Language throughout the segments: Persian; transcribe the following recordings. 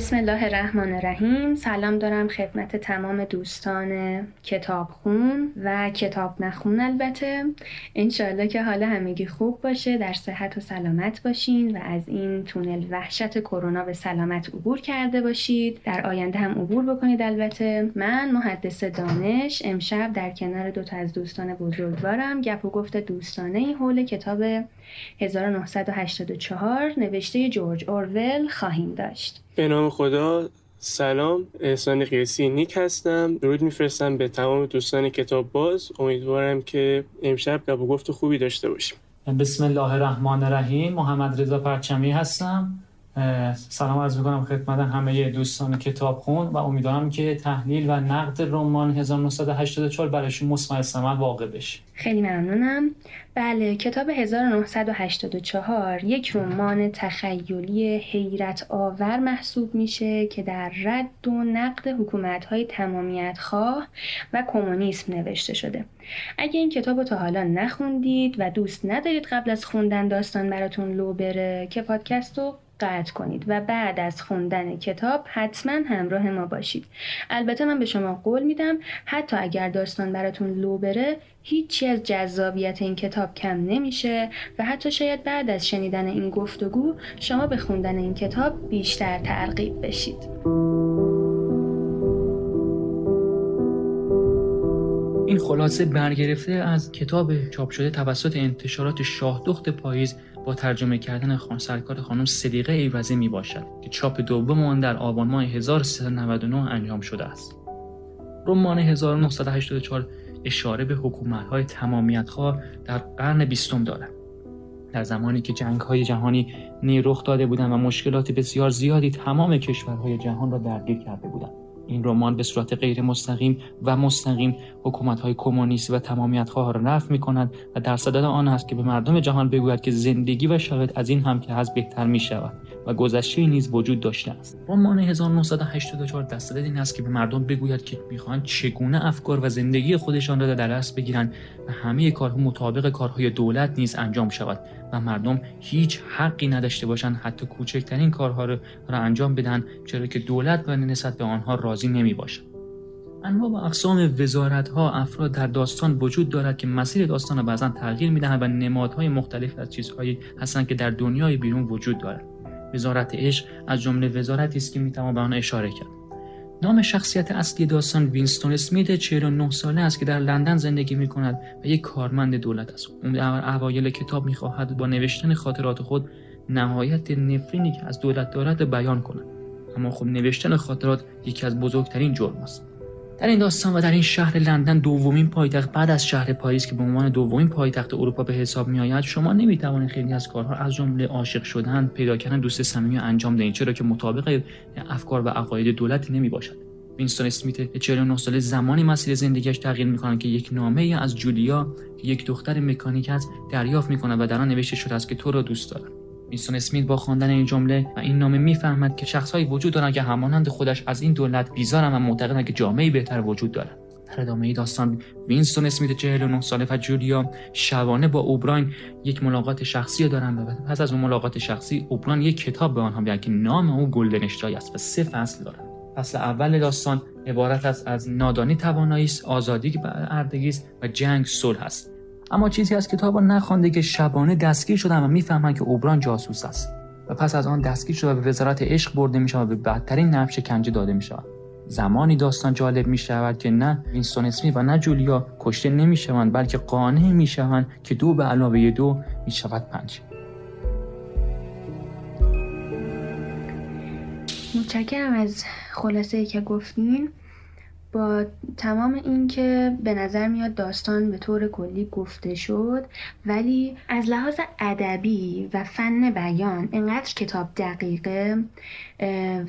بسم الله الرحمن الرحیم. سلام دارم خدمت تمام دوستان کتابخون و کتاب نخون البته. انشالله که حال همگی خوب باشه در صحت و سلامت باشین و از این تونل وحشت کرونا به سلامت عبور کرده باشید. در آینده هم عبور بکنید البته. من محدث دانش امشب در کنار دو تا از دوستان بزرگوارم. گپ و گفت دوستانه حول کتاب 1984 نوشته جورج اورول خواهیم داشت. به نام خدا سلام. احسان قیسی نیک هستم. درود میفرستم به تمام دوستان کتاب باز. امیدوارم که امشب گپ و گفت خوبی داشته باشیم. بسم الله الرحمن الرحیم. محمد رضا پرچمی هستم. سلام عرض می‌کنم خدمت همه دوستان کتاب خون و امیدوارم که تحلیل و نقد رمان 1984 برایشون مثمر ثمر واقع بشه. خیلی ممنونم. بله کتاب 1984 یک رمان تخیلی حیرت آور محسوب میشه که در رد و نقد حکومت های تمامیت خواه و کمونیسم نوشته شده. اگه این کتاب رو تا حالا نخوندید و دوست ندارید قبل از خوندن داستان براتون لو بره که پادکست رو قطع کنید و بعد از خوندن کتاب حتما همراه ما باشید. البته من به شما قول میدم حتی اگر داستان براتون لو بره هیچی از جذابیت این کتاب کم نمیشه و حتی شاید بعد از شنیدن این گفتگو شما به خوندن این کتاب بیشتر ترغیب بشید. این خلاصه برگرفته از کتاب چاپ شده توسط انتشارات شاهدخت پاییز با ترجمه کردن خان سرکار خانم صدیقه ایوزی می باشد که چاپ دوم آن در آبان ماه 1399 انجام شده است. رمان 1984 اشاره به حکومت های تمامیت در قرن بیستم دارد. در زمانی که جنگ های جهانی نی رخ داده بودند و مشکلات بسیار زیادی تمام کشورهای جهان را درگیر کرده بودند. این رمان به صورت غیر مستقیم و مستقیم حکومت های کمونیستی و تمامیت خواه را نفی می کند و در صدد آن است که به مردم جهان بگوید که زندگی و شاید از این هم که هست بهتر می شود و گذشته نیز وجود داشته است. رمان 1984 در صدد این است که به مردم بگوید که می‌خواهند چگونه افکار و زندگی خودشان را در دست بگیرند و همه کارها مطابق کارهای دولت نیز انجام شود. و مردم هیچ حقی نداشته باشند حتی کوچکترین کارها را, انجام بدن چرا که دولت و نسبت به آنها راضی نمی باشد. انواع و اقسام وزارت ها افراد در داستان وجود دارد که مسیر داستان را بعضا تغییر می‌دهند و نمادهای مختلف از چیزهایی هستند که در دنیای بیرون وجود دارد وزارت عشق از جمله وزارتی است که می‌توان به آن اشاره کرد نام شخصیت اصلی داستان وینستون اسمیت 49 ساله است که در لندن زندگی می کند و یک کارمند دولت است. اون در اوایل کتاب می خواهد با نوشتن خاطرات خود نهایت نفرینی که از دولت دارد بیان کند. اما خب نوشتن خاطرات یکی از بزرگترین جرم است. در این داستان و در این شهر لندن دومین پایتخت بعد از شهر پاریس که به عنوان دومین پایتخت اروپا به حساب میآید شما نمی‌توانید خیلی از کارها از جمله عاشق شدن پیدا کردن دوست صمیمی انجام دهید چرا که مطابق افکار و عقاید دولتی نمی باشد وینستون اسمیت 49 ساله زمانی مسیر زندگیش تغییر می‌کنند که یک نامه از جولیا یک دختر مکانیک است دریافت می‌کند و در آن نوشته شده است که تو را دوست دارم. وینستون اسمیت با خواندن این جمله و این نامه می‌فهمد که شخصهایی وجود دارند که همانند خودش از این دولت بیزارند و معتقدند که جامعه بهتر وجود دارد در ادامه داستان وینستون اسمیت 49 ساله و جولیا شبانه با اوبراین یک ملاقات شخصی دارند و پس از اون ملاقات شخصی اوبراین یک کتاب به آنها می‌دهد که نام او گلدستاین است و سه فصل دارد فصل اول داستان عبارت است از نادانی توانایی است آزادی بردگی و جنگ صلح است. اما چیزی از کتاب را نخوانده که شبانه دستگیر شدن و می‌فهمند که اوبران جاسوس است. و پس از آن دستگیر شده و به وزارت عشق برده می و به بدترین نفش کنجه داده می شود زمانی داستان جالب می شود که نه وینستون اسمی و نه جولیا کشته نمی شوند بلکه قانع می شوند که دو به علاوه دو می شود پنج. متشکرم از خلاصه که گفتین. با تمام اینکه به نظر میاد داستان به طور کلی گفته شد ولی از لحاظ ادبی و فن بیان انقدر کتاب دقیقه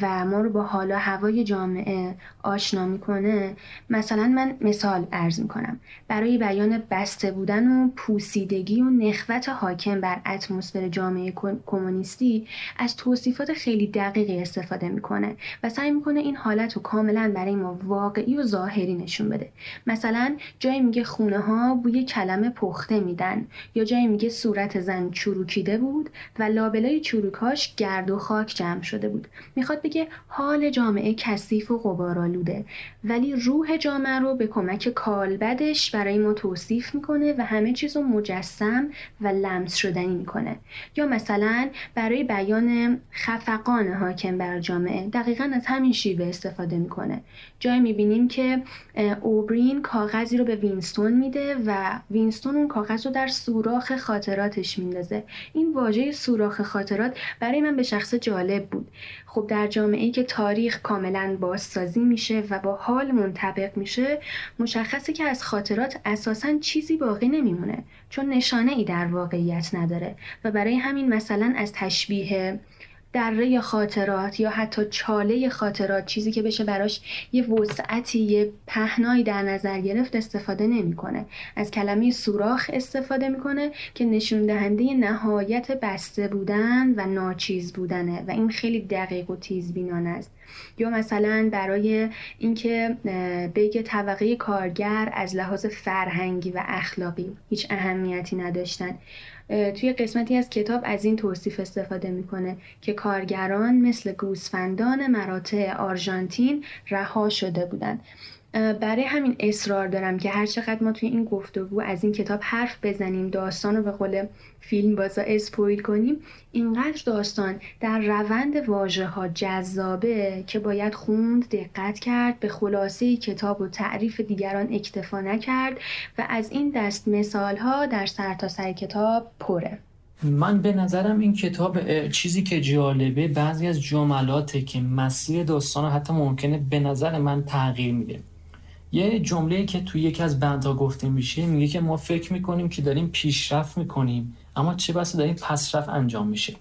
و ما رو با حالا هوای جامعه آشنا می‌کنه. مثلا من مثال ارز می‌کنم. برای بیان بسته بودن و پوسیدگی و نخوت حاکم بر اتمسفر جامعه کمونیستی از توصیفات خیلی دقیقی استفاده می‌کنه و سعی می‌کنه این حالت رو کاملا برای ما واقعی معنایی و ظاهری نشون بده. مثلا جایی میگه خونه ها بوی کلمه پخته میدن یا جایی میگه صورت زن چروکیده بود و لابلای چروکاش گرد و خاک جمع شده بود. می‌خواد بگه حال جامعه کثیف و غبارآلوده ولی روح جامعه رو به کمک کالبدش برای ما توصیف می‌کنه و همه چیز رو مجسم و لمس شدنی می‌کنه. یا مثلا برای بیان خفقان حاکم بر جامعه دقیقا از همین شیوه استفاده می‌کنه. جای می‌بینیم که اوبرین کاغذی رو به وینستون میده و وینستون اون کاغذ رو در سوراخ خاطراتش میندازه. این واژه سوراخ خاطرات برای من به شخص جالب بود. خب در جامعه ای که تاریخ کاملا بازسازی میشه و با حال منطبق میشه مشخصه که از خاطرات اساسا چیزی باقی نمیمونه چون نشانه ای در واقعیت نداره. و برای همین مثلا از تشبیه دره خاطرات یا حتی چاله خاطرات چیزی که بشه براش یه وسعتی یه پهنایی در نظر گرفت استفاده نمی‌کنه. از کلمه سوراخ استفاده می‌کنه که نشون دهنده نهایت بسته بودن و ناچیز بودنه و این خیلی دقیق و تیزبینانه است. یا مثلا برای اینکه بگه طبقه کارگر از لحاظ فرهنگی و اخلاقی هیچ اهمیتی نداشتن. توی قسمتی از کتاب از این توصیف استفاده می‌کنه که کارگران مثل گوسفندان مراتع آرژانتین رها شده بودند. برای همین اصرار دارم که هر چقدر ما توی این گفتگو از این کتاب حرف بزنیم داستان رو به قول فیلم بازا اسپویل کنیم اینقدر داستان در روند واژه ها جذابه که باید خوند دقت کرد به خلاصه کتاب و تعریف دیگران اکتفا نکرد و از این دست مثال ها در سرتاسر سر کتاب پره. من به نظرم این کتاب چیزی که جالبه بعضی از جملاته که مسیر داستان حتی ممکنه به نظر من تغییر میده. یه جمله که توی یکی از بندها گفته میشه میگه که ما فکر می‌کنیم که داریم پیشرفت می‌کنیم اما چه بسا داریم پسرفت انجام میشه.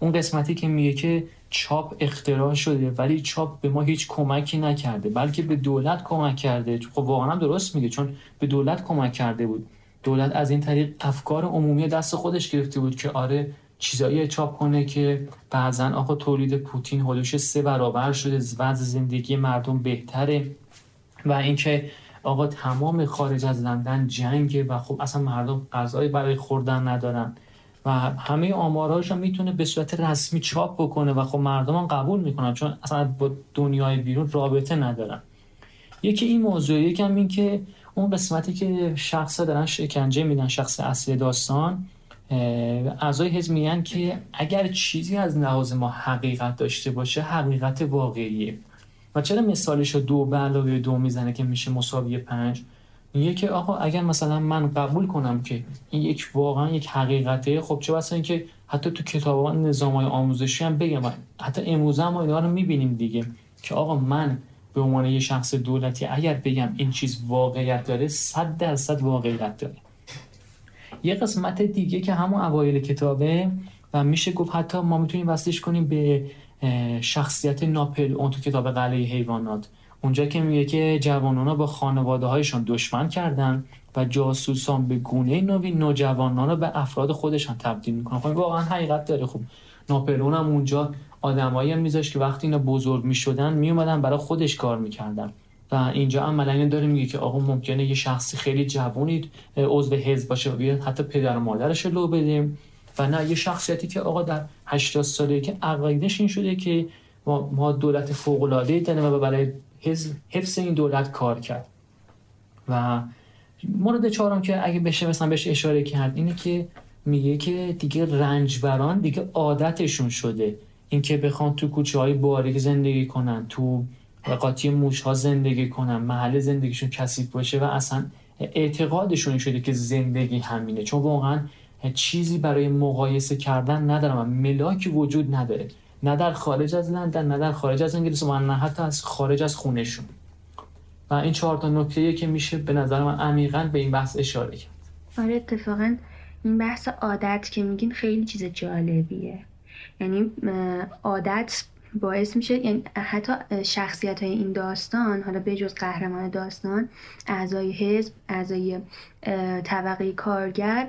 اون قسمتی که میگه که چاپ اختراع شده ولی چاپ به ما هیچ کمکی نکرده بلکه به دولت کمک کرده. خب واقعا هم درست میگه چون به دولت کمک کرده بود. دولت از این طریق افکار عمومی دست خودش گرفته بود که آره چیزایی چاپ کنه که بعضا آقا تولید پوتین حدوش سه برابر شده وضع زندگی مردم بهتره. و اینکه آقا تمام خارج از لندن جنگه و خب اصلا مردم غذایی برای خوردن ندارن و همه آمارهاش هم می‌تونه به صورت رسمی چاپ بکنه و خب مردم هم قبول می‌کنن چون اصلا با دنیای بیرون رابطه ندارن. یکی این موضوع یکم این که اون قسمتی که شخص دارن شکنجه میدن شخص اصلی داستان اعضای حزب میگن که اگر چیزی از لحاظ ما حقیقت داشته باشه حقیقت واقعیه. و چرا مثالش رو دو به علاوه دو می‌زنه که میشه مساوی پنج؟ میگه که آقا اگر مثلا من قبول کنم که این یک واقعا یک حقیقته خب چه واسه اینکه حتی تو کتاب نظام های آموزشی هم بگم حتی امروزه هم اینا رو می‌بینیم دیگه که آقا من به عنوان یه شخص دولتی اگر بگم این چیز واقعیت داره صد درصد واقعیت داره. یه قسمت دیگه که همون اوایل کتابه و میشه گفت حتی ما می‌تونیم وصلش کنیم به شخصیت ناپل اون تو کتاب قلعه حیوانات. اونجا که میگه که جوانان با خانواده هایشان دشمن کردن و جاسوسان به گونه نوی نوجوانان رو به افراد خودشان تبدیل می‌کنن. خب واقعا حقیقت داره. خب ناپلون هم اونجا آدمایی هم میذاشت که وقتی اینا بزرگ می‌شدن میومدن برای خودش کار می‌کردن. و اینجا عملا اینو داره میگه که آقا ممکنه یه شخصی خیلی جوونی عضو حزب باشه و حتی پدر و مادرش لو بده و نه یه شخصیتی که آقا در 80 ساله که عقیدش این شده که ما, ما دولت فوق العاده و برای حفظ این دولت کار کرد. و مورد چهارم که اگه بشه مثلا بهش اشاره کرد اینه که میگه که دیگه رنجبران دیگه عادتشون شده اینکه بخوان تو کوچه های باریک زندگی کنن تو قاطی موش ها زندگی کنن محل زندگیشون کثیف باشه و اصلا اعتقادشون شده که زندگی همینه. چون واقعا چیزی برای مقایسه کردن ندارم ملاکی وجود نداره. نه در خارج از لندن نه در خارج از انگلیس و نه حتی از خارج از خونشون و این چهار تا نکته که میشه به نظر من عمیقا به این بحث اشاره کرد. آره اتفاقا این بحث عادت که میگین خیلی چیز جالبیه. یعنی عادت باعث میشه یعنی حتی شخصیت های این داستان حالا به جز قهرمان داستان اعضای حزب اعضای طبقه کارگر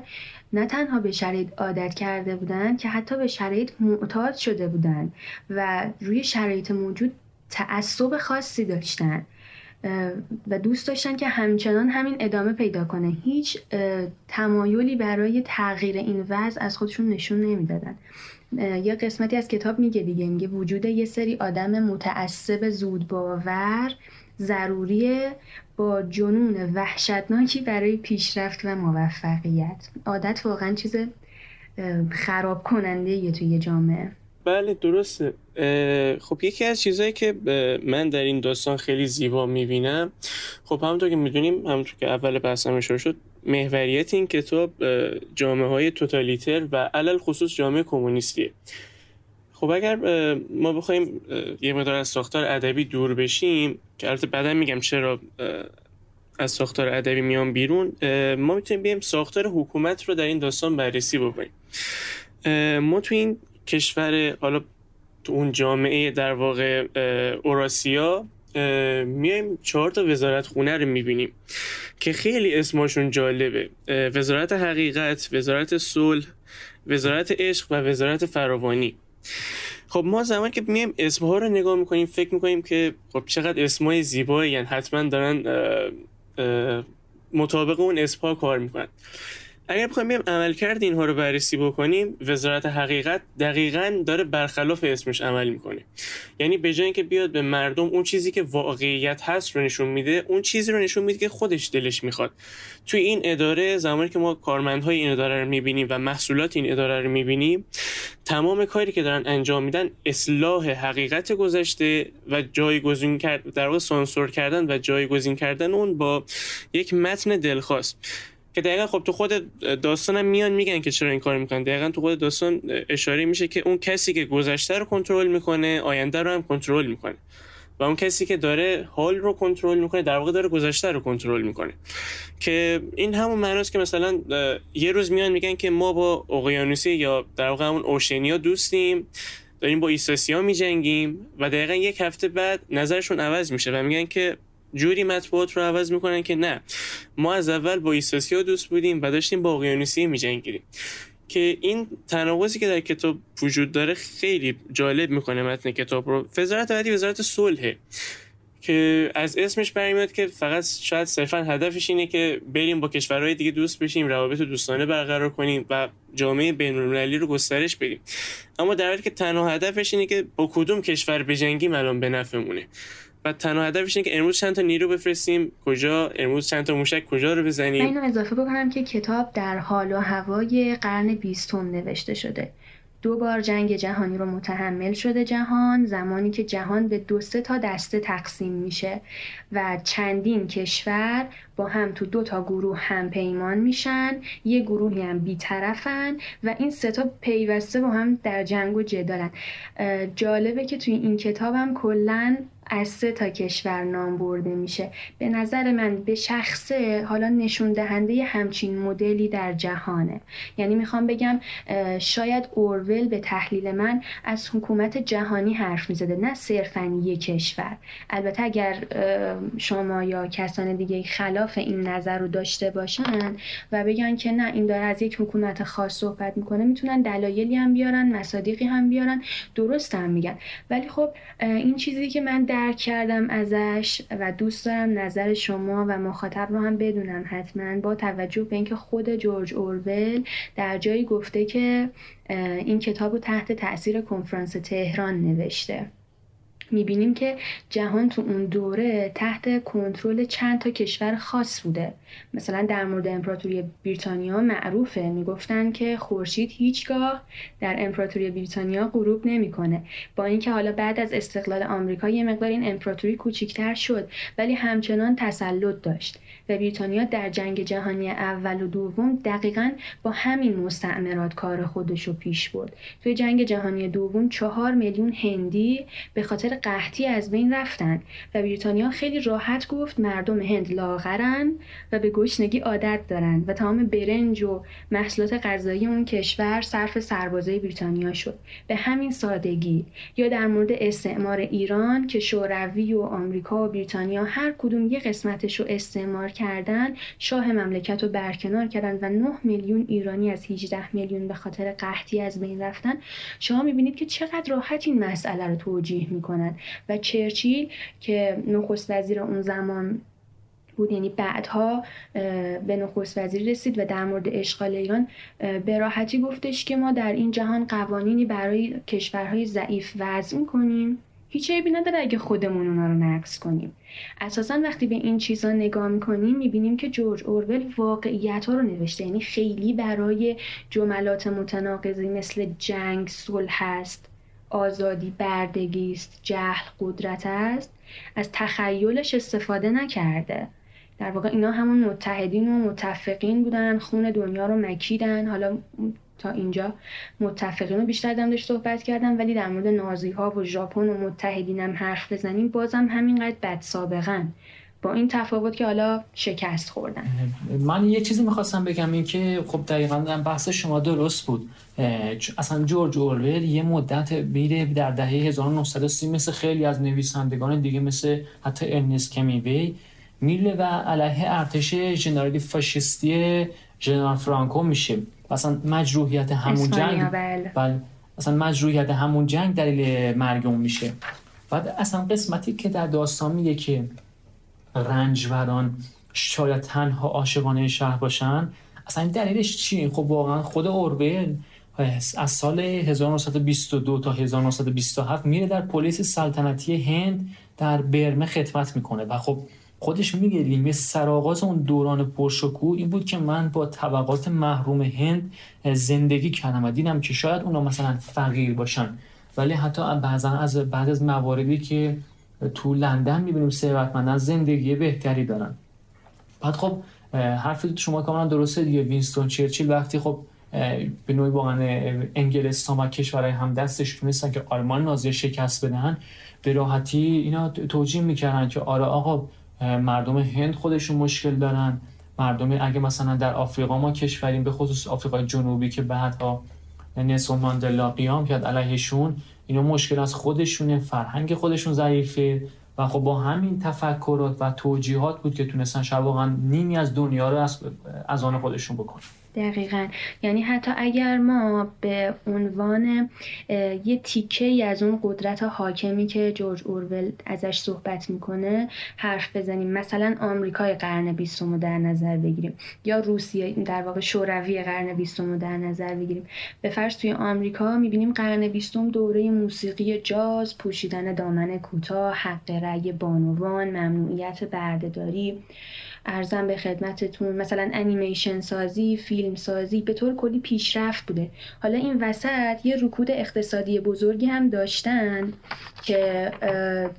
نه تنها به شرایط عادت کرده بودن که حتی به شرایط معتاد شده بودن و روی شرایط موجود تعصب خاصی داشتن و دوست داشتن که همچنان همین ادامه پیدا کنه. هیچ تمایلی برای تغییر این وضع از خودشون نشون نمی‌دادن. یه قسمتی از کتاب میگه دیگه میگه وجود یه سری آدم متعصب زود باور ضروریه با جنون وحشتناکی برای پیشرفت و موفقیت. عادت واقعا چیز خراب کننده یه توی جامعه. بله درسته. خب یکی از چیزهایی که من در این داستان خیلی زیبا می‌بینم خب همونطور که می‌دونیم همونطور که اول بحثم اشاره شد محوریت این کتاب جامعه های توتالیتر و علل خصوص جامعه کمونیستیه. خب اگر ما بخوایم یه مدار از ساختار ادبی دور بشیم که البته بعدا میگم چرا از ساختار ادبی میان بیرون ما می‌تونیم بیم ساختار حکومت رو در این داستان بررسی بکنیم. ما تو این کشور حالا تو اون جامعه در واقع اوراسیا میایم چهار تا وزارت خونه رو می‌بینیم که خیلی اسمشون جالبه. وزارت حقیقت وزارت صلح وزارت عشق و وزارت فراوانی. خب ما زمان که میایم اسمها رو نگاه می‌کنیم فکر می‌کنیم که خب چقدر اسمای زیبایی یعنی حتما دارن مطابق اون اسمها کار می‌کنن. اگر بخوایم بیم عمل کرد اینها رو بررسی بکنیم وزارت حقیقت دقیقا داره برخلاف اسمش عمل می‌کنه. یعنی به جای اینکه بیاد به مردم اون چیزی که واقعیت هست رو نشون میده اون چیزی رو نشون میده که خودش دلش می‌خواد. توی این اداره زمانی که ما کارمندهای این اداره رو می‌بینیم و محصولات این اداره رو می‌بینیم تمام کاری که دارن انجام میدن اصلاح حقیقت گذشته و جایگزین کرد در واقع سانسور کردن و جایگزین کردن اون با یک متن دلخواست. که دقیقا خب تو خود داستانم میان میگن که چرا این کار می‌کنن. دقیقا تو خود داستان اشاره میشه که اون کسی که گذشته رو کنترل می‌کنه آینده رو هم کنترل می‌کنه. و اون کسی که داره حال رو کنترل می‌کنه در واقع داره گذشته رو کنترل می‌کنه. که این همون معناست که مثلا یه روز میان میگن که ما با اقیانوسی یا در واقع همون اوشنیا دوستیم داریم با ایساسیا میجنگیم و دقیقا یک هفته بعد نظرشون عوض میشه و میگن که جوری مطبوعات رو عوض می‌کنن که نه. ما از اول با ایساسیا دوست بودیم و داشتیم با اقیانوسی میجنگیدیم. که این تناقضی که در کتاب وجود داره خیلی جالب می‌کنه متن کتاب رو. وزارت بعدی وزارت صلحه که از اسمش برمیاد که فقط شاید صرفا هدفش اینه که بریم با کشورهای دیگه دوست بشیم روابط دوستانه برقرار کنیم و جامعه بین‌المللی رو گسترش بدیم. اما در حالی که تنها هدفش اینه که با کدوم کشور بجنگیم الان به نفعمونه. و تنها هدفش اینه که امروز چند تا نیرو بفرستیم. کجا؟ امروز چند تا موشک کجا رو بزنیم؟ اینو اضافه بکنم که کتاب در حال و هوای قرن بیستم نوشته شده. دو بار جنگ جهانی رو متحمل شده جهان زمانی که جهان به دو سه تا دسته تقسیم میشه و چندین کشور با هم تو دو تا گروه هم پیمان میشن یه گروهی هم بیطرفن و این سه تا پیوسته با هم در جنگ و جدالن. جالبه که توی این کتابم کلا از سه تا کشور نام برده میشه. به نظر من به شخصه حالا نشون دهنده همچین مدلی در جهانه. یعنی می‌خوام بگم شاید اورول به تحلیل من از حکومت جهانی حرف می‌زده نه صرفا یک کشور. البته اگر شما یا کسان دیگه خلاف این نظر رو داشته باشن و بگن که نه این داره از یک حکومت خاص صحبت می‌کنه می‌تونن دلایلی هم بیارن مصادیقی هم بیارن درست هم میگن. ولی خب این چیزی که من درک کردم ازش و دوست دارم نظر شما و مخاطب رو هم بدونم حتما با توجه به اینکه خود جورج اورول در جایی گفته که این کتاب رو تحت تاثیر کنفرانس تهران نوشته. می‌بینیم که جهان تو اون دوره تحت کنترل چند تا کشور خاص بوده. مثلا در مورد امپراتوری بریتانیا معروفه. می‌گفتن که خورشید هیچگاه در امپراتوری بریتانیا غروب نمی‌کنه. با اینکه حالا بعد از استقلال آمریکا یه مقدار این امپراتوری کوچیکتر شد ولی همچنان تسلط داشت. و بریتانیا در جنگ جهانی اول و دوم دقیقا با همین مستعمرات کار خودش رو پیش برد. توی جنگ جهانی دوم چهار میلیون هندی به خاطر قحطی از بین رفتن و بریتانیا خیلی راحت گفت مردم هند لاغرن و به گشنگی عادت دارن و تمام برنج و محصولات غذایی اون کشور صرف سربازای بریتانیا شد. به همین سادگی یا در مورد استعمار ایران که شوروی و آمریکا و بریتانیا هر کدوم یه قسمتش رو استعمار کردن شاه مملکت رو برکنار کردن و 9 میلیون ایرانی از 18 میلیون به خاطر قحطی از بین رفتن شما می‌بینید که چقدر راحت این مسئله رو توجیه می‌کنن. می‌کنن. و چرچیل که نخست وزیر اون زمان بود یعنی بعدها به نخست وزیر رسید و در مورد اشغال ایران به راحتی گفتش که ما در این جهان قوانینی برای کشورهای ضعیف وضع می‌کنیم. هیچ عیبی نداره اگه خودمون اونا رو نقص کنیم. اساسا وقتی به این چیزا نگاه می‌کنیم می‌بینیم که جورج اورول واقعیت ها رو نوشته. یعنی خیلی برای جملات متناقضی مثل جنگ صلح هست. آزادی بردگی است جهل قدرت است از تخیلش استفاده نکرده. در واقع اینا همون متحدین و متفقین بودن خون دنیا رو مکیدن. حالا تا اینجا متفقین رو بیشتر دمدش صحبت کردم ولی در مورد نازی ها و ژاپن و متحدینم حرف بزنیم بازم همینقدر بد سابقن. با این تفاوت که حالا شکست خوردن. من یه چیزی می‌خواستم بگم این که خب دقیقا بحث شما درست بود. اصلا جورج اورول یه مدت میره در دهه 1930 مثل خیلی از نویسندگان دیگه مثل حتی ارنست کمیوی میره و علیه ارتش ژنرالی فاشیستی ژنرال فرانکو میشه. اصلا مجروحیت همون جنگ بله. بله. اصلا مجروحیت همون جنگ دلیل مرگ اون میشه. بعد اصلا قسمتی که در داستان میگه که رنجوران شاید تنها عاشقانه شهر باشن. اصلا دلیلش چیه؟ خب واقعا خود اورول از سال 1922 تا 1927 میره در پلیس سلطنتی هند در برمه خدمت می‌کنه. و خب خودش میگه لیمه سرآغاز اون دوران پرشکو این بود که من با طبقات محروم هند زندگی کردم و دیدم که شاید اونا مثلا فقیر باشن. ولی حتی بعضا از بعد از مواردی که تو لندن می‌بینیم ثروتمندان زندگی بهتری دارن. بعد خب حرف شما کاملا درسته دیگه. وینستون چرچیل وقتی خب به نوعی واقعا انگلستان و کشورهای هم دستش تونستن که آلمان نازی شکست بدن به راحتی اینا توجیه می‌کردن که آره آقا مردم هند خودشون مشکل دارن. مردم اگه مثلا در آفریقا ما کشوریم به خصوص آفریقای جنوبی که بعدها نلسون ماندلا قیام کرد علیهشون اینا مشکل از خودشونه فرهنگ خودشون ضعیفه و خب با همین تفکرات و توجیهات بود که تونستن شاید واقعا نیمی از دنیا رو از آن خودشون بکنن. دقیقا. یعنی حتی اگر ما به عنوان یه تیکه از اون قدرت حاکمی که جورج اورول ازش صحبت می‌کنه حرف بزنیم. مثلا آمریکای قرن بیستم رو در نظر بگیریم یا روسیه در واقع شوروی قرن بیستم رو در نظر بگیریم. به فرض توی آمریکا می‌بینیم قرن بیستم دوره موسیقی جاز پوشیدن دامن کوتاه حق رأی بانوان ممنوعیت بردهداری. ارزم به خدمتتون مثلا انیمیشن سازی فیلم سازی به طور کلی پیشرفت بوده حالا این وسط یه رکود اقتصادی بزرگی هم داشتن که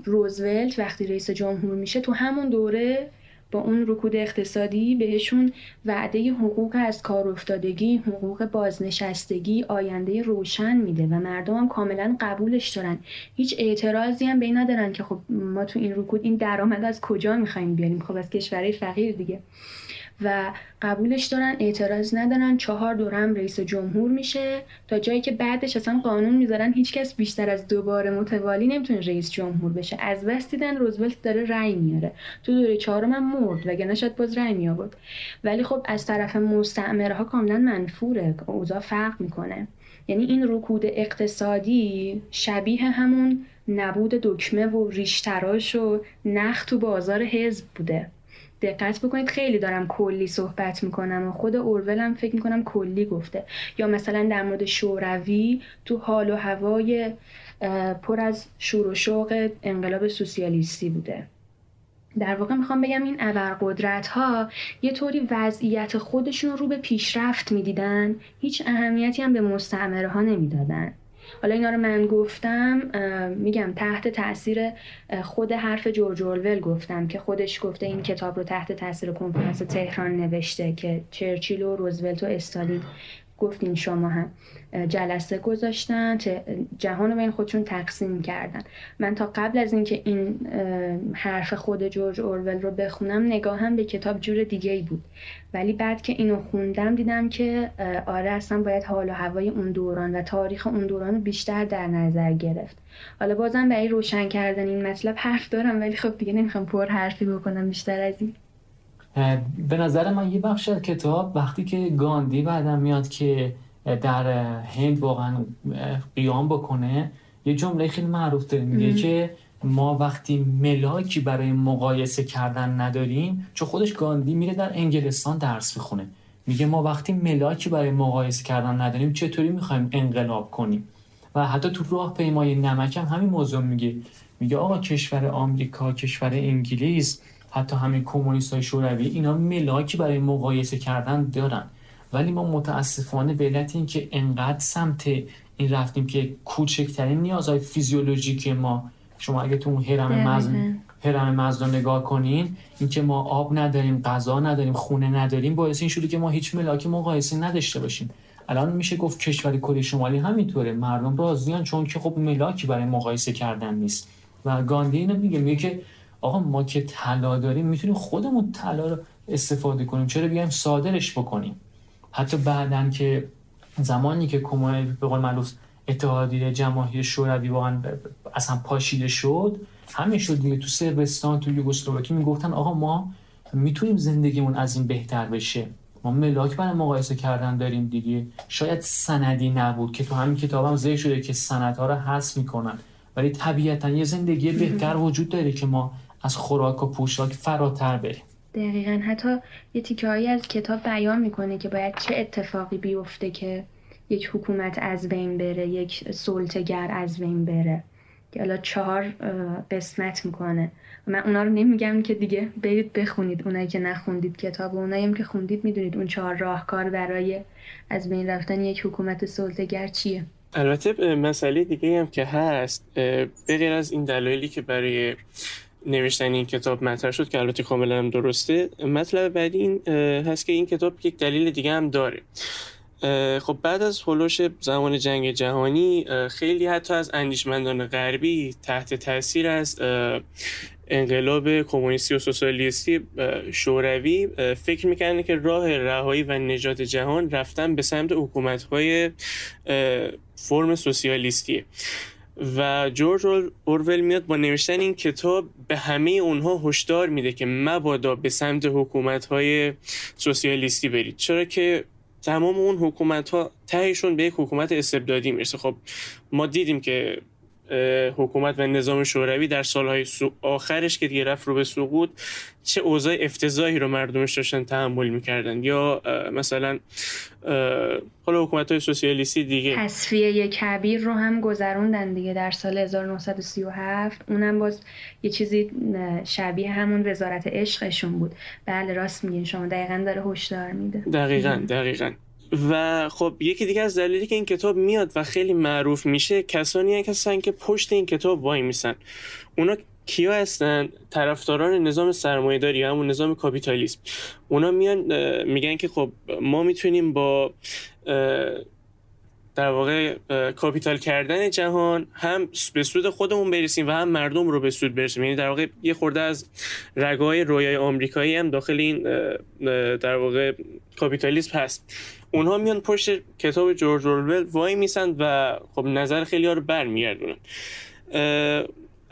روزولت وقتی رئیس جمهور میشه تو همون دوره با اون رکود اقتصادی بهشون وعده حقوق از کار افتادگی، حقوق بازنشستگی، آینده روشن میده و مردم هم کاملا قبولش دارن. هیچ اعتراضی هم به ندارن که خب ما تو این رکود این درآمد از کجا می‌خوایم بیاریم خب از کشورهای فقیر دیگه. و قبولش دارن اعتراض ندارن. چهار دورم رئیس جمهور میشه. تا جایی که بعدش اصلا قانون می‌ذارن هیچکس بیشتر از دوباره متوالی نمی‌تونه رئیس جمهور بشه. از بس دیدن روزولت داره رأی میاره. تو دوره چهارم هم مرد وگرنه شاید باز رأی میآورد. ولی خب از طرف مستعمره ها کاملا منفوره. اوضاع فرق می‌کنه. یعنی این رکود اقتصادی شبیه همون نبود دکمه و ریشتراش و نخ تو بازار حزب بوده. دقت بکنید خیلی دارم کلی صحبت می‌کنم و خود اورول هم فکر می‌کنم کلی گفته. یا مثلا در مورد شوروی تو حال و هوای پر از شور و شوق انقلاب سوسیالیستی بوده. در واقع می‌خوام بگم این ابرقدرت ها یه طوری وضعیت خودشون رو به پیشرفت می‌دیدن هیچ اهمیتی هم به مستعمره ها نمی‌دادن. حالا اینا رو من گفتم میگم تحت تاثیر خود حرف جورج اورول گفتم که خودش گفته این کتاب رو تحت تاثیر کنفرانس تهران نوشته که چرچیل و روزولت و استالین گفتین شما هم جلسه گذاشتن جهان رو بین خودشون تقسیم کردن. من تا قبل از اینکه این حرف خود جورج اورول رو بخونم نگاهم به کتاب جور دیگه ای بود. ولی بعد که اینو خوندم دیدم که آره اصلا باید حال و هوای اون دوران و تاریخ اون دوران رو بیشتر در نظر گرفت. حالا بازم برای روشن کردن این مطلب حرف دارم ولی خب دیگه نمی‌خوام پر حرفی بکنم بیشتر از این. به نظر من یه بخش از کتاب وقتی که گاندی بعدم میاد که در هند واقعا قیام بکنه یه جمله خیلی معروف داره. میگه که ما وقتی ملاکی برای مقایسه کردن نداریم چون خودش گاندی میره در انگلستان درس بخونه میگه ما وقتی ملاکی برای مقایسه کردن نداریم چطوری می‌خوایم انقلاب کنیم؟ و حتی تو راه پیمای نمک هم همین موضوع میگه. میگه آقا کشور آمریکا کشور انگلیس حتی همین کمونیست های شوروی اینا ملاکی برای مقایسه کردن دارن. ولی ما متاسفانه به علت اینکه انقدر سمت این رفتیم که کوچکترین نیازهای فیزیولوژیک ما شما اگه تو اون هرم مزن هرم مزن نگاه کنین اینکه ما آب نداریم غذا نداریم خونه نداریم باعث این شده که ما هیچ ملاکی مقایسه نداشته باشیم. الان میشه گفت کشور کره شمالی همینطوره. مردم راضیان چون که خب ملاکی برای مقایسه کردن نیست. و گاندی اینو میگه میگه که آقا ما که طلا داریم می‌تونیم خودمون طلا رو استفاده کنیم. چرا بیایم صادرش بکنیم؟ حتی بعدا که زمانی که کمونه به قول معروف اتحادیه جماهیر شوروی واقعا اصلا پاشیده شد همین شد دیگه. تو سربستان تو یوگسلاواکی می‌گفتن آقا ما می‌تونیم زندگیمون از این بهتر بشه. ما ملاک برای مقایسه کردن داریم دیگه. شاید سندی نبود که تو همین کتابم ذکر شده که سندها رو حذف می‌کنن. ولی طبیعتا یه زندگی بهتر وجود داره که ما از خوراک و پوشاک فراتر بریم. دقیقا. حتی یه تیکه هایی از کتاب بیان می‌کنه که باید چه اتفاقی بیفته که یک حکومت از بین بره یک سلطگر از بین بره. که حالا چهار قسمت می‌کنه. من اونا رو نمیگم که دیگه برید بخونید. اونایی که نخوندید کتاب و اونایی که خوندید می‌دونید اون چهار راهکار برای از بین رفتن یک حکومت سلطگر چیه. البته مسئله دیگه هم که هست به غیر از این دلایلی که برای نوشتن این کتاب مطرح شد که البته کاملا هم درسته. مطلب بعدی این هست که این کتاب یک دلیل دیگه هم داره. خب بعد از هلوش زمان جنگ جهانی خیلی حتی از اندیشمندان غربی تحت تاثیر از انقلاب کمونیستی و سوسیالیستی شوروی فکر می‌کنه که راه رهایی و نجات جهان رفتن به سمت حکومت‌های فرم سوسیالیستیه. و جورج اورول میاد با نوشتن این کتاب به همه اونها هشدار میده که مبادا به سمت حکومت های سوسیالیستی برید. چرا که تمام اون حکومت ها تهشون به یک حکومت استبدادی می‌رسه. خب ما دیدیم که حکومت و نظام شوروی در سالهای آخرش که دیگه رفت رو به سقوط چه اوضاع افتضاحی رو مردمش داشتن تحمل می‌کردن. یا مثلا حالا حکومت های سوسیالیستی دیگه. تصفیه کبیر رو هم گذروندن دیگه در سال 1937 اونم باز یه چیزی شبیه همون وزارت عشقشون بود. بله راست میگین. شما دقیقا داره هشدار میده. دقیقا دقیقا. و خب یکی دیگه از دلیلی که این کتاب میاد و خیلی معروف میشه کسانی هستن که پشت این کتاب وای میسن. اونا کیا هستن؟ طرفداران نظام سرمایه داری همون نظام کاپیتالیسم. اونا میان میگن که خب ما می‌تونیم با در واقع کاپیتال کردن جهان هم به سود خودمون برسیم و هم مردم رو به سود برسیم. یعنی در واقع یه خورده از رگای رویای آمریکایی هم داخل این در واقع کاپیتالیسم هست. اونها میان پشت کتاب جورج اورول وای میسند و خب نظر خیلی ها رو برمیگردونن.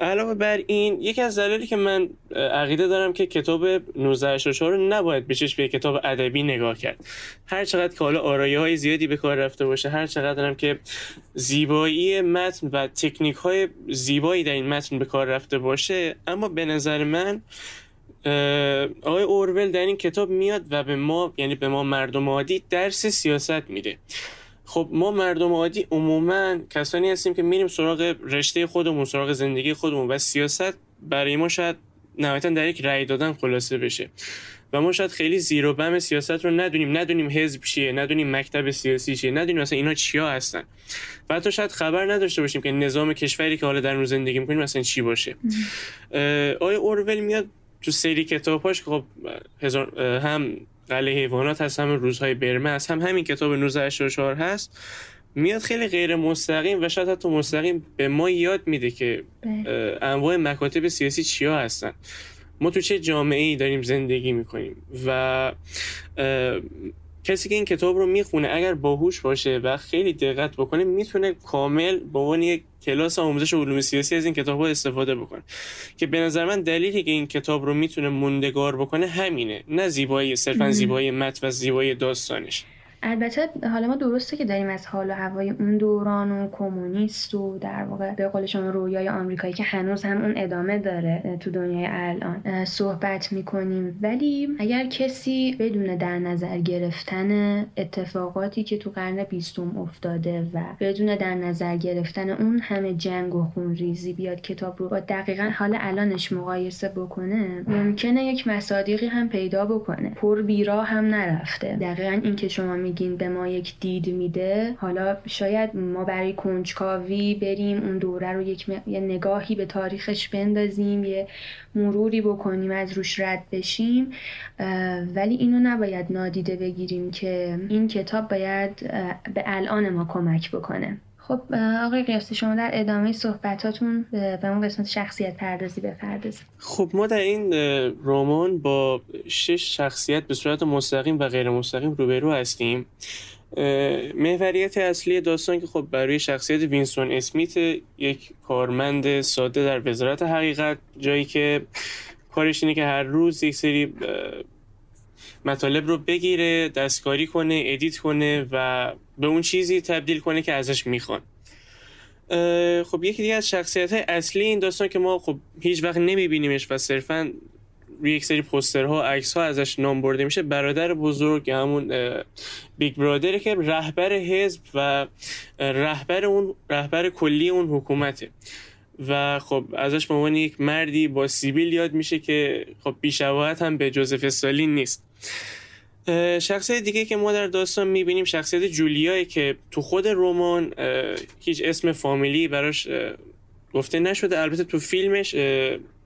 علاوه بر این یکی از دلایلی که من عقیده دارم که کتاب 1984 رو نباید به چشم کتاب ادبی نگاه کرد. هر چقدر که حالا آرایه های زیادی به کار رفته باشه هر چقدر هم که زیبایی متن و تکنیک های زیبایی در این متن به کار رفته باشه اما به نظر من آقای اورول در این کتاب میاد و به ما یعنی به ما مردم عادی درس سیاست میده. خب ما مردم عادی عموما کسانی هستیم که میریم سراغ رشته خودمون سراغ زندگی خودمون و سیاست برای ما شاید نهایتا در یک رأی دادن خلاصه بشه. و ما شاید خیلی زیر و بم سیاست رو ندونیم. ندونیم حزب چیه ندونیم مکتب سیاسی چیه ندونیم مثلا اینا چیا هستن. و حتی شاید خبر نداشته باشیم که نظام کشوری که حالا در اون زندگی می‌کنیم مثلا چی باشه. آیا اورول میاد تو سری کتاباش خب هزار هم قلعه حیوانات هست هم روزهای برمه هست هم همین کتاب 1984 هست میاد خیلی غیر مستقیم و شاید حتی مستقیم به ما یاد میده که بله. انواع مکاتب سیاسی چیا هستن ما تو چه جامعه ای داریم زندگی می‌کنیم و کسی که این کتاب رو می‌خونه اگر باهوش باشه و خیلی دقت بکنه می‌تونه کامل به عنوان یک کلاس آموزش علوم سیاسی از این کتاب ها استفاده بکنه. که به نظر من دلیلی که این کتاب رو می‌تونه موندگار بکنه همینه نه زیبایی صرفا زیبایی متن و زیبایی داستانش. البته حالا ما درسته که داریم از حال و هوای اون دوران و کمونیست و در واقع به قول شما رویای آمریکایی که هنوز هم اون ادامه داره تو دنیای الان صحبت می‌کنیم. ولی اگر کسی بدون در نظر گرفتن اتفاقاتی که تو قرن بیستم افتاده و بدون در نظر گرفتن اون همه جنگ و خونریزی بیاد کتاب رو با دقیقا حال الانش مقایسه بکنه ممکنه یک مصادیقی هم پیدا بکنه. پر بیرا هم نرفته. دقیقا این که شما میگین به ما یک دید میده. حالا شاید ما برای کنجکاوی بریم اون دوره رو یک یه نگاهی به تاریخش بندازیم یه مروری بکنیم از روش رد بشیم. ولی اینو نباید نادیده بگیریم که این کتاب باید به الان ما کمک بکنه. خب آقای قیاسی شما در ادامه صحبتاتون به اون قسمت شخصیت پردازی بپردازید. خب ما در این رمان با شش شخصیت به صورت مستقیم و غیر مستقیم روبرو هستیم. محوریت اصلی داستان که خب برای شخصیت وینستون اسمیت یک کارمند ساده در وزارت حقیقت جایی که کارش اینه که هر روز یک سری مطالب رو بگیره دستکاری کنه edit کنه و به اون چیزی تبدیل کنه که ازش می‌خوان. خب یکی دیگه از شخصیت های اصلی این داستان که ما خب هیچ وقت نمیبینیمش و صرفا روی یک سری پوسترها عکس ها ازش نام برده میشه برادر بزرگ همون Big Brother ـه که رهبر حزب و رهبر اون رهبر کلی اون حکومته. و خب ازش به عنوان یک مردی با سیبیل یاد میشه که خب بیشباهت هم به ژوزف استالین نیست. شخصیت دیگه که ما در داستان می‌بینیم شخصیت جولیایی که تو خود رمان هیچ اسم فامیلی براش گفته نشده. البته تو فیلمش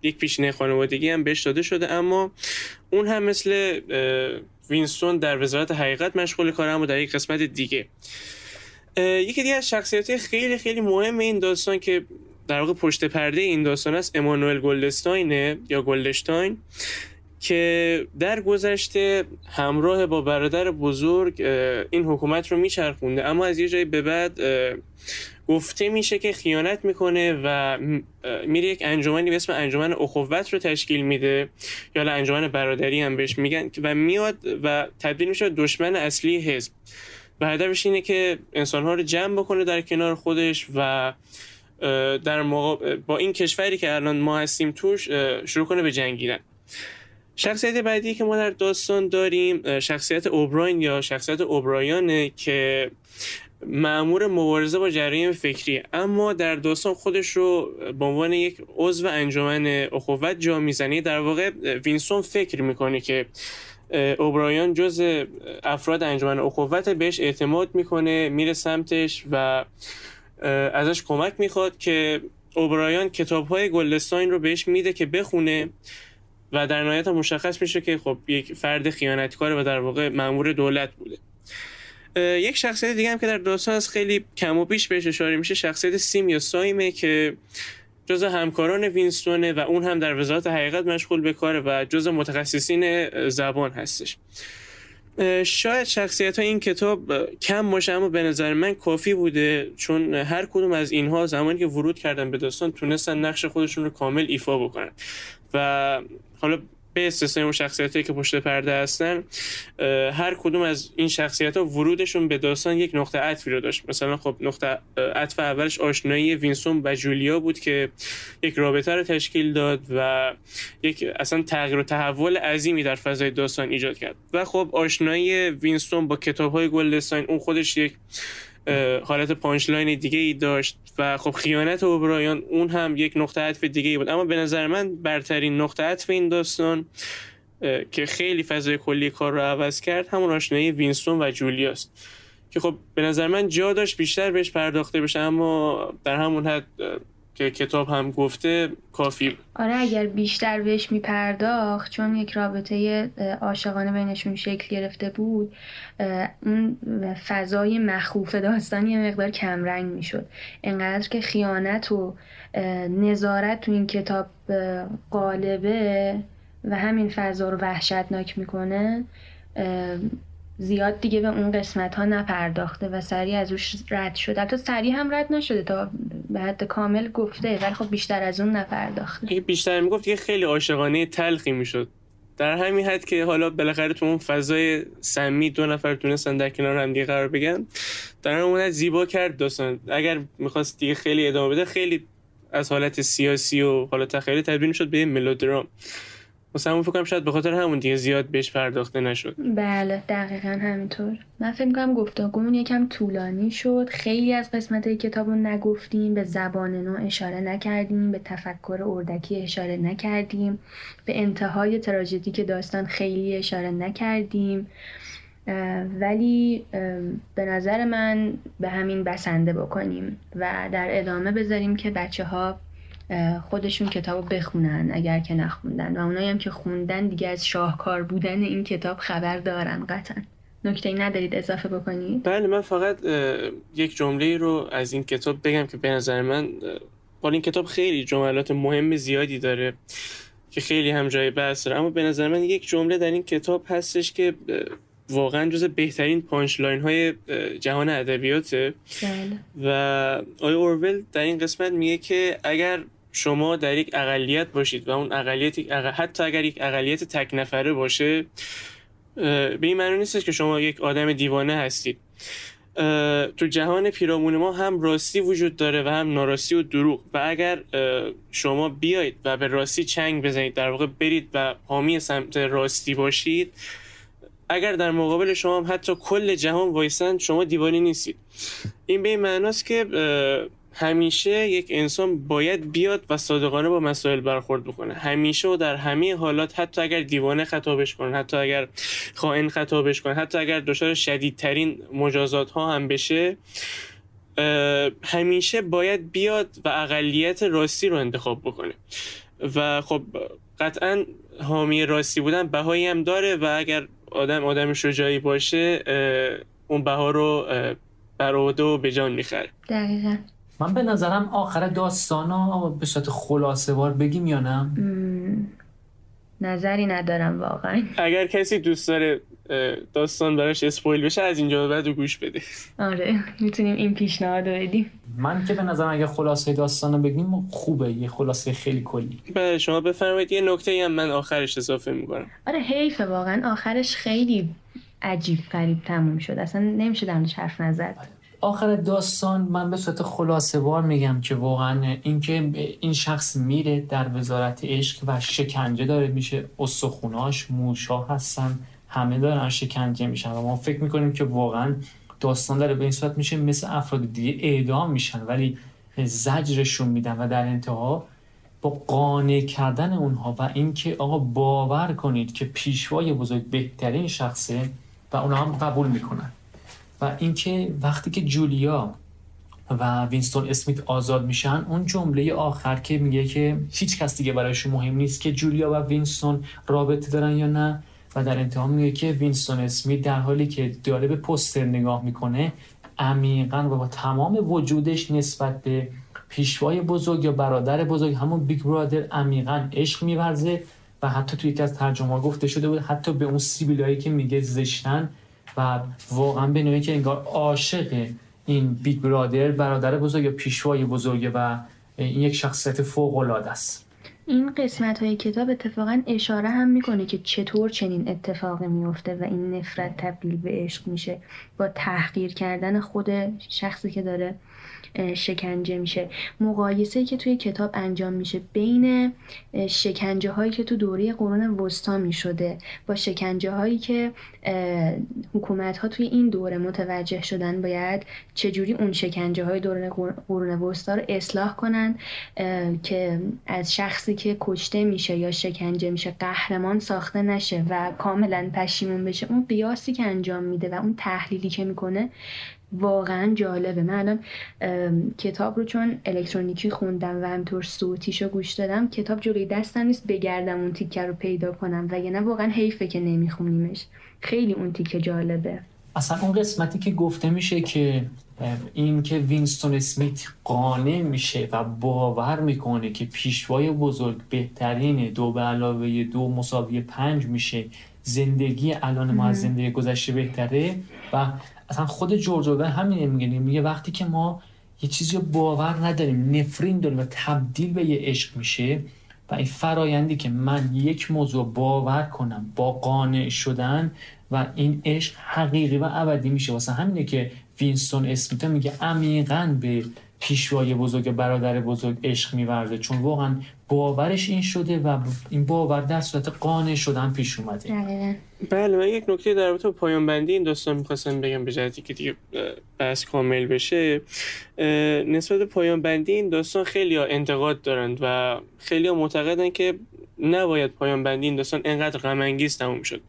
یک پیشینه خانوادگی هم بهش داده شده. اما اون هم مثل وینستون در وزارت حقیقت مشغول کاره اما در یک قسمت دیگه. یکی دیگه از شخصیت خیلی خیلی مهم این داستان که در واقع پشت پرده این داستان است امانوئل گلدستاینه یا گلدشتاین. که در گذشته همراه با برادر بزرگ این حکومت رو میچرخونده. اما از یه جایی به بعد گفته میشه که خیانت می‌کنه و میره یک انجمنی به اسم انجمن اخوت رو تشکیل میده. یا انجمن برادری هم بهش میگن و میاد و تبدیل میشه دشمن اصلی حزب. و هدفش اینه که انسانها رو جمع بکنه در کنار خودش و در با این کشوری که الان ما هستیم توش شروع کنه به جنگیدن. شخصیت بعدی که ما در داستان داریم شخصیت اوبراین یا شخصیت اوبرایانه که مامور مبارزه با جرایم فکری اما در داستان خودش رو به عنوان یک عضو انجمن اخوت جا می‌زنه. در واقع وینستون فکر می‌کنه که اوبراین جز افراد انجمن اخوت بهش اعتماد می‌کنه میره سمتش و ازش کمک می‌خواد که اوبراین کتاب های گلدستاین رو بهش میده که بخونه. و در نهایت مشخص میشه که خب یک فرد خیانتکار و در واقع مامور دولت بوده. یک شخصیت دیگه هم که در داستان از خیلی کم و بیش بهش اشاره میشه شخصیت سیم یا سایمه که جز همکاران وینستونه و اون هم در وزارت حقیقت مشغول به کاره و جز متخصصین زبان هستش. شاید شخصیت ها این کتاب کم باشه اما به نظر من کافی بوده چون هر کدوم از اینها زمانی که ورود کردن به داستان تونستن نقش خودشون رو کامل ایفا بکنن. و حالا به استثنای اون شخصیت که پشت پرده هستن هر کدوم از این شخصیت ها ورودشون به داستان یک نقطه عطفی رو داشت. مثلا خب نقطه عطف اولش آشنایی وینستون و جولیا بود که یک رابطه رو تشکیل داد و یک اصلا تغییر و تحول عظیمی در فضای داستان ایجاد کرد. و خب آشنایی وینستون با کتاب های گلدستاین اون خودش یک حالت punchline دیگه ای داشت و خب خیانت اوبراین اون هم یک نقطه عطف دیگه ای بود. اما به نظر من برترین نقطه عطف این داستان که خیلی فضای کلی کار رو عوض کرد همون آشنایی وینستون و جولیاست. که خب به نظر من جا داشت بیشتر بهش پرداخته بشه اما در همون حد که کتاب هم گفته کافی آره اگر بیشتر بهش میپرداخت چون یک رابطه عاشقانه بینشون شکل گرفته بود اون فضای مخوف داستانی یه مقدار کمرنگ می‌شد. انقدر که خیانت و نظارت تو این کتاب قالبه و همین فضا رو وحشتناک می‌کنه زیاد دیگه به اون قسمت ها نپرداخته و سریع از روش رد شده. حتی سریع هم رد نشده تا به حد کامل گفته ولی خب بیشتر از اون نپرداخته. بیشتر می‌گفت یه خیلی عاشقانه تلخی می‌شد. در همین حد که حالا بالاخره تو اون فضای سمی دو نفر تونستن در کنار هم دیگه قرار بگن در اون زیبا کرد داستان. اگر می‌خواست دیگه خیلی ادامه بده خیلی از حالت سیاسی و حالت تخیلی تبدیل شد به ملودرام. واسه همون فکرم شاید به خاطر همون دیگه زیاد بهش پرداخته نشد. بله دقیقا همینطور. من فکر می‌کنم گفتگومون یکم طولانی شد. خیلی از قسمت کتاب نگفتیم به زبان نو اشاره نکردیم به تفکر اردکی اشاره نکردیم به انتهای تراژدی که داستان خیلی اشاره نکردیم. ولی به نظر من به همین بسنده بکنیم و در ادامه بذاریم که بچه ها خودشون کتاب بخونن اگر که نخوندن. و اونایی هم که خوندن دیگه از شاهکار بودن این کتاب خبر دارن قطعا. نکته ندارید اضافه بکنید؟ بله من فقط یک جمله رو از این کتاب بگم که به نظر من با این کتاب خیلی جملات مهم زیادی داره که خیلی هم جای بحث داره. اما به نظر من یک جمله در این کتاب هستش که واقعا جز بهترین punchline های جهان ادبیاته. بله. و آقای اورول در این قسمت میگه که اگر شما در یک اقلیت باشید و اون اقلیت حتی اگر یک اقلیت تک نفره باشه به این معنی نیست که شما یک آدم دیوانه هستید. تو جهان پیرامون ما هم راستی وجود داره و هم ناراستی و دروغ. و اگر شما بیاید و به راستی چنگ بزنید در واقع برید و حامی سمت راستی باشید اگر در مقابل شما هم حتی کل جهان وایسن شما دیوانی نیستید. این به این معناست که همیشه یک انسان باید بیاد و صادقانه با مسائل برخورد بکنه. همیشه و در همه حالات حتی اگر دیوانه خطابش کنه حتی اگر خائن خطابش کنه حتی اگر دچار شدیدترین مجازات ها هم بشه همیشه باید بیاد و اقلیت راستی رو انتخاب بکنه. و خب قطعا حامی راستی بودن بهایی هم داره و اگر آدم آدم شجاعی باشه اون بها رو برآورده و به جان می‌خره. دقیقا. من به نظرم آخر داستان ها به صورت خلاصه بار بگیم یا نه؟ نظری ندارم واقعا. اگر کسی دوست داره داستان براش اسپویل بشه از اینجا بعد رو گوش بده. آره می‌تونیم این پیشنهاد رو بدیم. من که به نظرم اگر خلاصه داستان رو بگیم خوبه یه خلاصه خیلی کلی. بله شما بفرمایید یه نکته هم من آخرش اضافه می‌کنم. آره حیفه واقعا. آخرش خیلی عجیب قریب تموم شد. اصلا نمیشه در حرف نزد. آخر داستان من به صورت خلاصه بار میگم که واقعا اینکه این شخص میره در وزارت عشق و شکنجه داره میشه استخوناش موشا هستن همه دارن شکنجه میشن و ما فکر می‌کنیم که واقعا داستان داره به این صورت میشه مثل افراد دیگه اعدام میشن ولی زجرشون میدن و در انتها با قانع کردن اونها و اینکه آقا باور کنید که پیشوای بزرگ بهترین شخصه و اونها هم قبول می‌کنن. و اینکه وقتی که جولیا و وینستون اسمیت آزاد میشن اون جمله آخر که میگه که هیچ کس دیگه برایشون مهم نیست که جولیا و وینستون رابطه دارن یا نه. و در انتها میگه که وینستون اسمیت در حالی که داره به پوستر نگاه می‌کنه عمیقا و با تمام وجودش نسبت به پیشوای بزرگ یا برادر بزرگ همون Big Brother عمیقا عشق میورزه. و حتی توی یکی از ترجمه گفته شده بود حتی به اون سیبیلایی که میگه زشتن و واقعا به نوعی که انگار عاشق این Big Brother برادر بزرگ یا پیشوای بزرگه و این یک شخصیت فوق العاده است. این قسمت های کتاب اتفاقا اشاره هم می‌کنه که چطور چنین اتفاقی میفته و این نفرت تبدیل به عشق میشه. با تحقیر کردن خود شخصی که داره شکنجه میشه. مقایسه که توی کتاب انجام میشه بین شکنجه هایی که تو دوره قرون وسطا می‌شده با شکنجه هایی که حکومت ها توی این دوره متوجه شدن باید چجوری اون شکنجه های دوره قرون وسطا رو اصلاح کنن که از شخصی که کشته میشه یا شکنجه میشه قهرمان ساخته نشه و کاملا پشیمون بشه اون قیاسی که انجام میده و اون تحلیلی که می‌کنه واقعا جالبه. من الان کتاب رو چون الکترونیکی خوندم و همطور صوتیشو گوش دادم کتاب جلوی دستم نیست بگردم اون تیکه رو پیدا کنم. و یه واقعا حیفه که نمیخونیمش. خیلی اون تیکه جالبه. اصلا اون قسمتی که گفته میشه که این که وینستون اسمیت قانع میشه و باور می‌کنه که پیشوای بزرگ بهترین دو به علاوه دو مساوی پنج میشه زندگی الان ما از زندگی گذشته بهتره و اصلا خود جورج اورول همین میگه میگه وقتی که ما یه چیزی رو باور نداریم نفرین داریم و تبدیل به یه عشق میشه و این فرایندی که من یک موضوع باور کنم با قانع شدن و این عشق حقیقی و ابدی میشه. واسه همینه که وینستون اسمیت میگه عمیقا به پیشوای بزرگ برادر بزرگ عشق میورزه. چون واقعا باورش این شده و این باور در صورت قانع شدن پیش اومده. بله من یک نکته در رابطه پایان بندی این داستان می‌خواستم بگم به جهتی که دیگه بحث کامل بشه. نسبت پایان بندی این داستان خیلی ها انتقاد دارند و خیلی ها معتقدن که نباید پایان بندی این داستان انقدر غم انگیز تموم شد.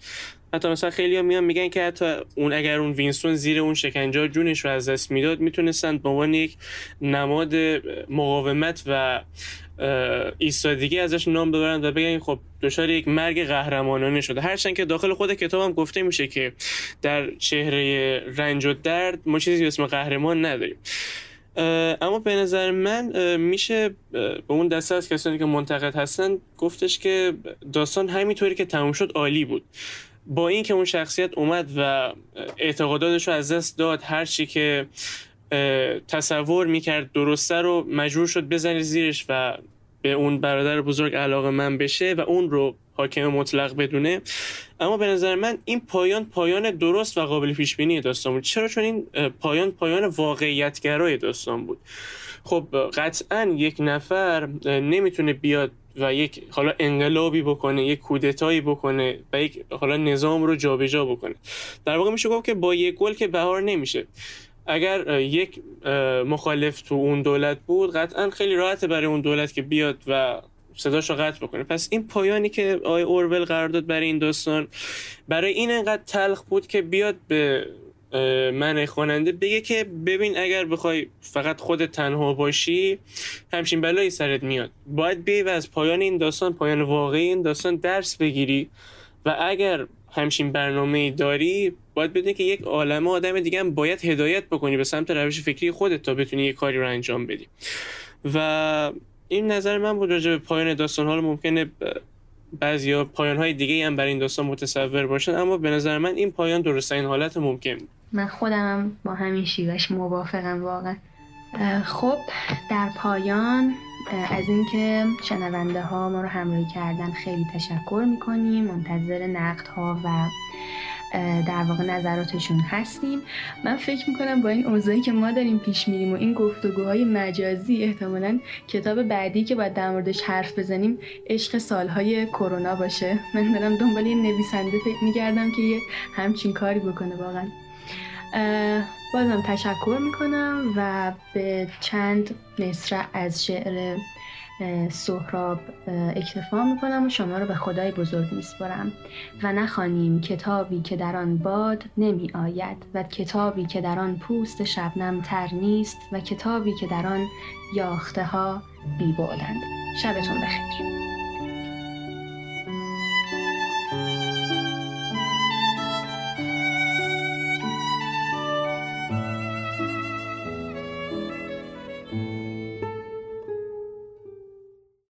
حتی مثلا خیلی ها میان میگن که حتی اون اگر اون وینستون زیر اون شکنجه جونش رو از دست می‌داد می‌تونستند به عنوان یک نماد مقاومت و ایستادگی ازش نام ببرند و بگن خب دچار یک مرگ قهرمانانه شده. هرچند که داخل خود کتابم گفته میشه که در چهره رنج و درد ما چیزی به اسم قهرمان نداریم. اما به نظر من میشه به اون دسته از کسانی که منتقد هستن گفتش که داستان همینطوری که تموم شد عالی بود. با اینکه اون شخصیت اومد و اعتقاداتش رو از دست داد هر چی که تصور می‌کرد درسته رو مجبور شد بزنه زیرش و به اون برادر بزرگ علاقه من بشه و اون رو حاکم مطلق بدونه. اما به نظر من این پایان پایان درست و قابل پیش بینی داستان بود. چرا؟ چون این پایان پایان واقعیتگرای داستان بود. خب قطعا یک نفر نمی‌تونه بیاد و یک حالا انقلابی بکنه یک کودتایی بکنه و یک حالا نظام رو جابجا جا بکنه. در واقع میشه گفت که با یک گل که بهار نمیشه. اگر یک مخالف تو اون دولت بود قطعا خیلی راحته برای اون دولت که بیاد و صداش قطع بکنه. پس این پایانی که آی اورول قرار داد برای این داستان برای این انقدر تلخ بود که بیاد به من خواننده بگه که ببین اگر بخوای فقط خود تنها باشی همچین بلایی سرت میاد. باید بیای و از پایان این داستان پایان واقعی این داستان درس بگیری و اگر همچین برنامه داری باید بدونی که یک عالم آدم دیگه هم باید هدایت بکنی به سمت روش فکری خودت تا بتونی یک کاری رو انجام بدی. و این نظر من بود راجع به پایان داستان. حالا ممکنه بعضی پایان های دیگه هم برای این داستان متصور باشن اما به نظر من این پایان درست این حالت ممکن من خودم با همین شیوهش موافقم واقعا. خب در پایان از اینکه شنونده ها ما رو همراهی کردن خیلی تشکر می‌کنیم. منتظر نقد ها و در واقع نظراتشون هستیم. من فکر می‌کنم با این اوضاعی که ما داریم پیش میریم و این گفتگوهای مجازی احتمالا کتاب بعدی که باید در موردش حرف بزنیم عشق سالهای کرونا باشه. من دارم دنبال یه نویسنده فکر میگردم که یه همچین کاری بکنه واقعا. بازم تشکر می‌کنم و به چند مصرع از شعر سهراب اکتفا می‌کنم و شما رو به خدای بزرگ میسپرم و نخوانیم کتابی که در آن باد نمی آید و کتابی که در آن پوست شبنم تر نیست و کتابی که در آن یاخته ها بی شبتون بخیر.